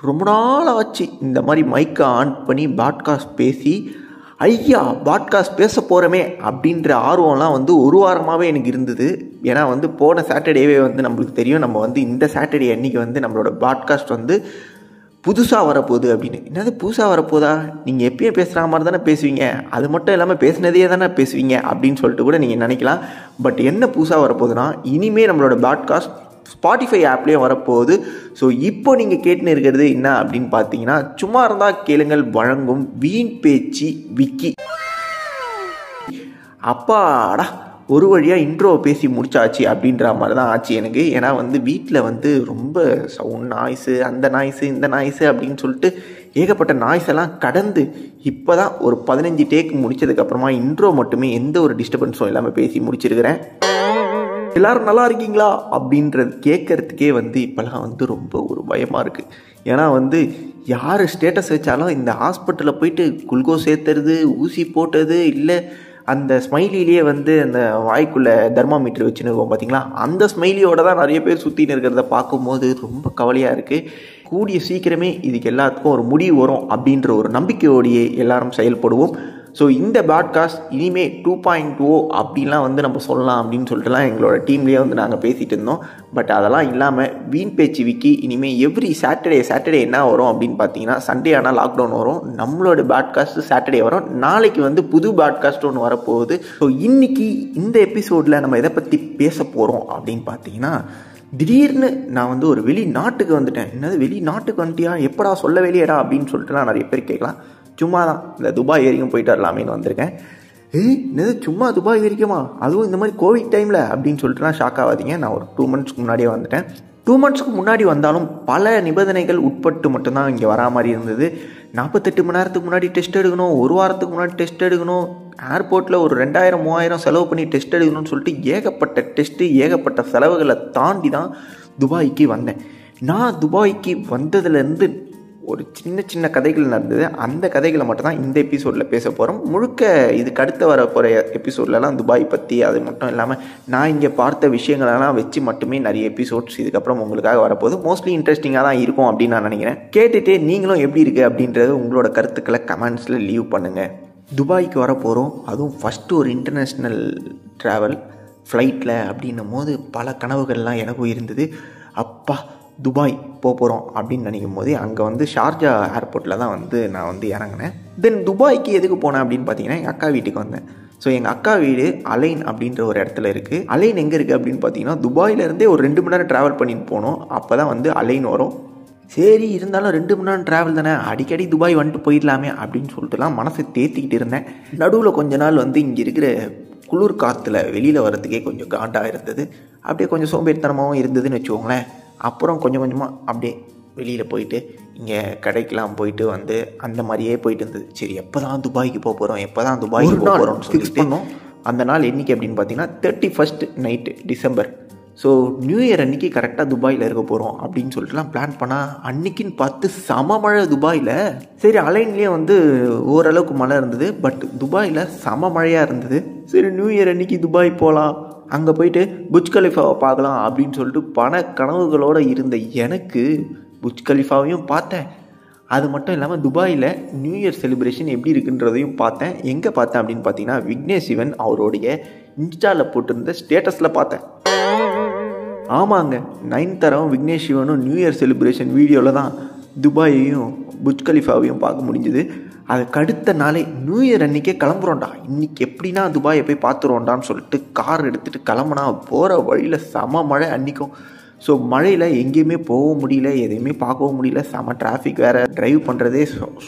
ரொம்ப நாள் ஆச்சு இந்த மாதிரி மைக்கை ஆன் பண்ணி பாட்காஸ்ட் பேசி ஐயா பாட்காஸ்ட் பேச போகிறோமே அப்படின்ற ஆர்வம்லாம் வந்து ஒரு வாரமாகவே எனக்கு இருந்தது. ஏன்னா வந்து போன சாட்டர்டேவே வந்து நம்மளுக்கு தெரியும் நம்ம வந்து இந்த சாட்டர்டே அன்னைக்கு வந்து நம்மளோட பாட்காஸ்ட் வந்து புதுசாக வரப்போகுது அப்படின்னு. என்னது புதுசாக வரப்போதா? நீங்கள் எப்பயும் பேசுகிற மாதிரி தானே பேசுவீங்க. அது மட்டும் இல்லாமல் பேசினதே தானே பேசுவீங்க அப்படின்னு சொல்லிட்டு கூட நீங்கள் நினைக்கலாம். பட் என்ன புதுசாக வரப்போகுதுன்னா இனிமேல் நம்மளோட பாட்காஸ்ட் ஸ்பாட்டிஃபை ஆப்லேயும் வரப்போகுது. ஸோ இப்போ நீங்கள் கேட்டுன்னு இருக்கிறது என்ன அப்படின்னு பார்த்தீங்கன்னா சும்மா இருந்தால் கேளுங்கள் வழங்கும் வீண் பேச்சு விக்கி. அப்பாடா ஒரு வழியாக இன்ட்ரோ பேசி முடிச்சாச்சு அப்படின்ற மாதிரி தான் ஆச்சு எனக்கு. ஏன்னா வந்து வீட்டில் வந்து ரொம்ப சவுண்ட் நாய்ஸு அந்த நாய்ஸு இந்த நாய்ஸு அப்படின்னு சொல்லிட்டு ஏகப்பட்ட நாய்ஸ் எல்லாம் கடந்து இப்போ தான் ஒரு பதினஞ்சு டேக் முடிச்சதுக்கப்புறமா இன்ட்ரோ மட்டுமே எந்த ஒரு டிஸ்டர்பன்ஸும் இல்லாமல் பேசி முடிச்சிருக்கிறேன். எல்லாரும் நல்லா இருக்கீங்களா? அப்படின்றது கேட்கறதுக்கே வந்து இப்போல்லாம் வந்து ரொம்ப ஒரு பயமாக இருக்குது ஏன்னா வந்து யார் ஸ்டேட்டஸ் வச்சாலும் இந்த ஹாஸ்பிட்டலில் போயிட்டு குளுக்கோஸ் ஏற்றுறது ஊசி போட்டது இல்லை அந்த ஸ்மைலிலேயே வந்து அந்த வாய்க்குள்ளே தர்மாமீட்டர் வச்சுன்னு இருக்கோம் பார்த்தீங்களா அந்த ஸ்மைலியோட தான் நிறைய பேர் சுற்றின்னு இருக்கிறத பார்க்கும்போது ரொம்ப கவலையாக இருக்குது கூடிய சீக்கிரமே இதுக்கு எல்லாத்துக்கும் ஒரு முடிவு வரும் அப்படின்ற ஒரு நம்பிக்கையோடையே எல்லாரும் செயல்படுவோம். ஸோ இந்த பாட்காஸ்ட் இனிமே டூ பாயிண்ட் ஓ அப்படிலாம் வந்து நம்ம சொல்லலாம் அப்படின்னு சொல்லிட்டுலாம் எங்களோட டீம்லேயே வந்து நாங்கள் பேசிகிட்டு இருந்தோம். பட் அதெல்லாம் இல்லாமல் வீண் பேச்சு விக்கி இனிமேல் எவ்ரி சாட்டர்டே சாட்டர்டே என்ன வரும் அப்படின்னு பார்த்தீங்கன்னா சண்டே ஆனால் லாக்டவுன் வரும். நம்மளோட பாட்காஸ்ட் சாட்டர்டே வரும். நாளைக்கு வந்து புது பாட்காஸ்ட் ஒன்று வரப்போகுது. ஸோ இன்றைக்கி இந்த எபிசோடில் நம்ம எதை பற்றி பேச போகிறோம் அப்படின்னு பார்த்தீங்கன்னா திடீர்னு நான் வந்து ஒரு வெளிநாட்டுக்கு வந்துட்டேன். என்னது வெளிநாட்டுக்கு வந்துட்டியா? எப்படா சொல்ல வெளியடா அப்படின்னு சொல்லிட்டுலாம் நிறைய பேர் கேட்கலாம். சும்மா தான் இந்த துபாய் வரைக்கும் போயிட்டு வரலாமேன்னு வந்திருக்கேன். ஏய் என்னது சும்மா துபாய் வரைக்குமா அதுவும் இந்த மாதிரி கோவிட் டைமில் அப்படின்னு சொல்லிட்டுலாம் ஷாக் ஆகாதீங்க. நான் ஒரு டூ மந்த்ஸ்க்கு முன்னாடியே வந்துட்டேன். டூ மந்த்ஸ்க்கு முன்னாடி வந்தாலும் பல நிபந்தனைகள் உட்பட்டு மட்டும்தான் இங்கே வரா மாதிரி இருந்தது. நாற்பத்தெட்டு மணி நேரத்துக்கு முன்னாடி டெஸ்ட் எடுக்கணும் ஒரு வாரத்துக்கு முன்னாடி டெஸ்ட் எடுக்கணும் ஏர்போர்ட்டில் ஒரு ரெண்டாயிரம் மூவாயிரம் செலவு பண்ணி டெஸ்ட் எடுக்கணும்னு சொல்லிட்டு ஏகப்பட்ட டெஸ்ட்டு ஏகப்பட்ட செலவுகளை தாண்டி தான் துபாய்க்கு வந்தேன். நான் துபாய்க்கு வந்ததுலேருந்து ஒரு சின்ன சின்ன கதைகள் நடந்தது. அந்த கதைகளை மட்டும் தான் இந்த எபிசோடில் பேச போகிறோம் முழுக்க இதுக்கு அடுத்து வர போகிற எபிசோட்லலாம் துபாய் பற்றி அது மட்டும் இல்லாமல் நான் இங்கே பார்த்த விஷயங்களெல்லாம் வச்சு மட்டுமே நிறைய எபிசோட்ஸ் இதுக்கப்புறம் உங்களுக்காக வரப்போகுது. மோஸ்ட்லி இன்ட்ரெஸ்டிங்காக தான் இருக்கும் அப்படின்னு நான் நினைக்கிறேன். கேட்டுட்டு நீங்களும் எப்படி இருக்குது அப்படின்றது உங்களோட கருத்துக்களை கமெண்ட்ஸில் லீவ் பண்ணுங்கள் துபாய்க்கு வர போகிறோம் அதுவும் ஃபஸ்ட்டு ஒரு இன்டர்நேஷ்னல் ட்ராவல் ஃப்ளைட்டில் அப்படின்னும் போது பல கனவுகள்லாம் எனக்கும் இருந்தது. அப்பா துபாய் போக போகிறோம் அப்படின்னு நினைக்கும் போதே அங்கே வந்து ஷார்ஜா ஏர்போர்ட்டில் தான் வந்து நான் வந்து இறங்கினேன். தென் துபாய்க்கு எதுக்கு போனேன் அப்படின்னு பார்த்தீங்கன்னா எங்கள் அக்கா வீட்டுக்கு வந்தேன். ஸோ எங்கள் அக்கா வீடு அலைன் அப்படின்ற ஒரு இடத்துல இருக்குது அலைன் எங்கே இருக்குது அப்படின்னு பார்த்தீங்கன்னா துபாயிலேருந்தே ஒரு ரெண்டு மணி நேரம் ட்ராவல் பண்ணிட்டு போனோம். அப்போ தான் வந்து அலைன் வரும். சரி இருந்தாலும் ரெண்டு மணி நேரம் ட்ராவல் தானே அடிக்கடி துபாய் வந்துட்டு போயிடலாமே அப்படின்னு சொல்லிட்டுலாம் மனசை தேத்திக்கிட்டு இருந்தேன். நடுவில் கொஞ்ச நாள் வந்து இங்கே இருக்கிற குளிர் காற்றுல வெளியில் வர்றதுக்கே கொஞ்சம் காண்டாக இருந்தது. அப்படியே கொஞ்சம் சோம்பேறித்தனமாகவும் இருந்ததுன்னு வச்சுக்கோங்களேன். அப்புறம் கொஞ்சம் கொஞ்சமாக அப்படியே வெளியில் போயிட்டு இங்கே கடைக்கெலாம் போயிட்டு வந்து அந்த மாதிரியே போயிட்டு இருந்தது. சரி எப்போ தான் துபாய்க்கு போக போகிறோம் எப்போ தான் துபாய்க்கு போக ஃபிக்ஸ் பண்ணோம். அந்த நாள் என்றைக்கு அப்படின்னு பார்த்தீங்கன்னா thirty first night December so New Year அன்றைக்கி கரெக்டாக துபாயில் இருக்க போகிறோம் அப்படின்னு சொல்லிட்டுலாம் பிளான் பண்ணால் அன்றைக்கின்னு பார்த்து சம மழை துபாயில். சரி அலைன்லேயே வந்து ஓரளவுக்கு மழை இருந்தது பட் துபாயில் சம மழையாக இருந்தது. சரி நியூ இயர் அன்றைக்கி துபாய் போகலாம் அங்கே போயிட்டு புஜ் கலிஃபாவை பார்க்கலாம் அப்படின்னு சொல்லிட்டு பண கனவுகளோடு இருந்த எனக்கு புஜ் கலிஃபாவையும் பார்த்தேன். அது மட்டும் இல்லாமல் துபாயில் நியூ இயர் செலிப்ரேஷன் எப்படி இருக்குன்றதையும் பார்த்தேன். எங்கே பார்த்தேன் அப்படின்னு பார்த்தீங்கன்னா விக்னேஷ் சிவன் அவருடைய இன்ஸ்டாவில் போட்டிருந்த ஸ்டேட்டஸில் பார்த்தேன். ஆமாங்க நயன்தாராவும் விக்னேஷ் சிவனும் நியூ இயர் செலிப்ரேஷன் வீடியோவில் தான் துபாயையும் புஜ் கலிஃபாவையும் பார்க்க முடிஞ்சுது. அதுக்கு அடுத்த நாளே நியூ இயர் அன்றைக்கே கிளம்புறோம்டா. இன்றைக்கி எப்படின்னா துபாயை போய் பார்த்துருவோண்டான்னு சொல்லிட்டு கார் எடுத்துகிட்டு கிளம்புனா போகிற வழியில் செம மழை அன்றைக்கும் ஸோ மழையில் எங்கேயுமே போகவும் முடியல எதையுமே பார்க்கவும் முடியல. செம டிராஃபிக் வேறு. ட்ரைவ் பண்ணுறதே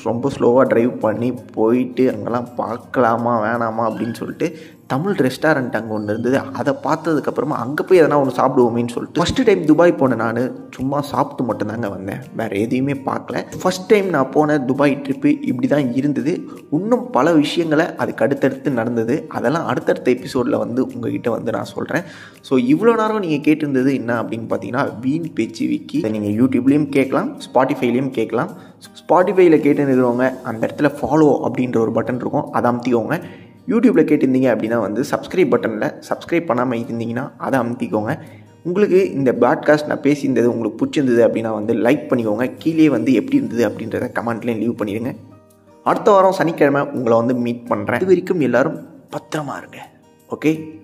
ரொம்ப ஸ்லோவாக ட்ரைவ் பண்ணி போயிட்டு அங்கெல்லாம் பார்க்கலாமா வேணாமா அப்படின்னு சொல்லிட்டு தமிழ் ரெஸ்டாரண்ட் அங்கே ஒன்று இருந்தது. அதை பார்த்ததுக்கப்புறமா அங்கே போய் எதனா ஒன்று சாப்பிடுவோமேன்னு சொல்லிட்டு ஃபஸ்ட்டு டைம் துபாய் போனேன் நான் சும்மா சாப்பிட்டு மட்டும்தாங்க வந்தேன். வேறு எதையுமே பார்க்கல. ஃபஸ்ட் டைம் நான் போன துபாய் ட்ரிப்பு இப்படி தான் இருந்தது. இன்னும் பல விஷயங்களை அதுக்கு அடுத்தடுத்து நடந்தது. அதெல்லாம் அடுத்தடுத்த எபிசோடில் வந்து உங்ககிட்ட வந்து நான் சொல்கிறேன் ஸோ இவ்வளோ நேரம் நீங்கள் கேட்டிருந்தது என்ன அப்படின்னு பார்த்தீங்கன்னா வீண் பேச்சு விக்கி. நீங்கள் யூடியூப்லேயும் கேட்கலாம் ஸ்பாட்டிஃபைலையும் கேட்கலாம். ஸ்பாட்டிஃபைல கேட்டு இருக்கிறவங்க அந்த இடத்துல ஃபாலோ அப்படின்ற ஒரு பட்டன் இருக்கும். அதை அமுத்திக்கோங்க யூடியூப்பில் கேட்டிருந்தீங்க அப்படின்னா வந்து சப்ஸ்கிரைப் பட்டனில் சப்ஸ்கிரைப் பண்ணாமல் இருந்தீங்கன்னா அதை அமுத்திக்கோங்க. உங்களுக்கு இந்த பாட்காஸ்ட் நான் பேசியிருந்தது உங்களுக்கு பிடிச்சிருந்தது அப்படின்னா வந்து லைக் பண்ணிக்கோங்க. கீழே வந்து எப்படி இருந்தது அப்படின்றத கமெண்ட்லேயும் லீவ் பண்ணிடுங்க. அடுத்த வாரம் சனிக்கிழமை உங்களை வந்து மீட் பண்ணுறேன் இது வரைக்கும் எல்லோரும் பத்திரமா இருங்க. ஓகே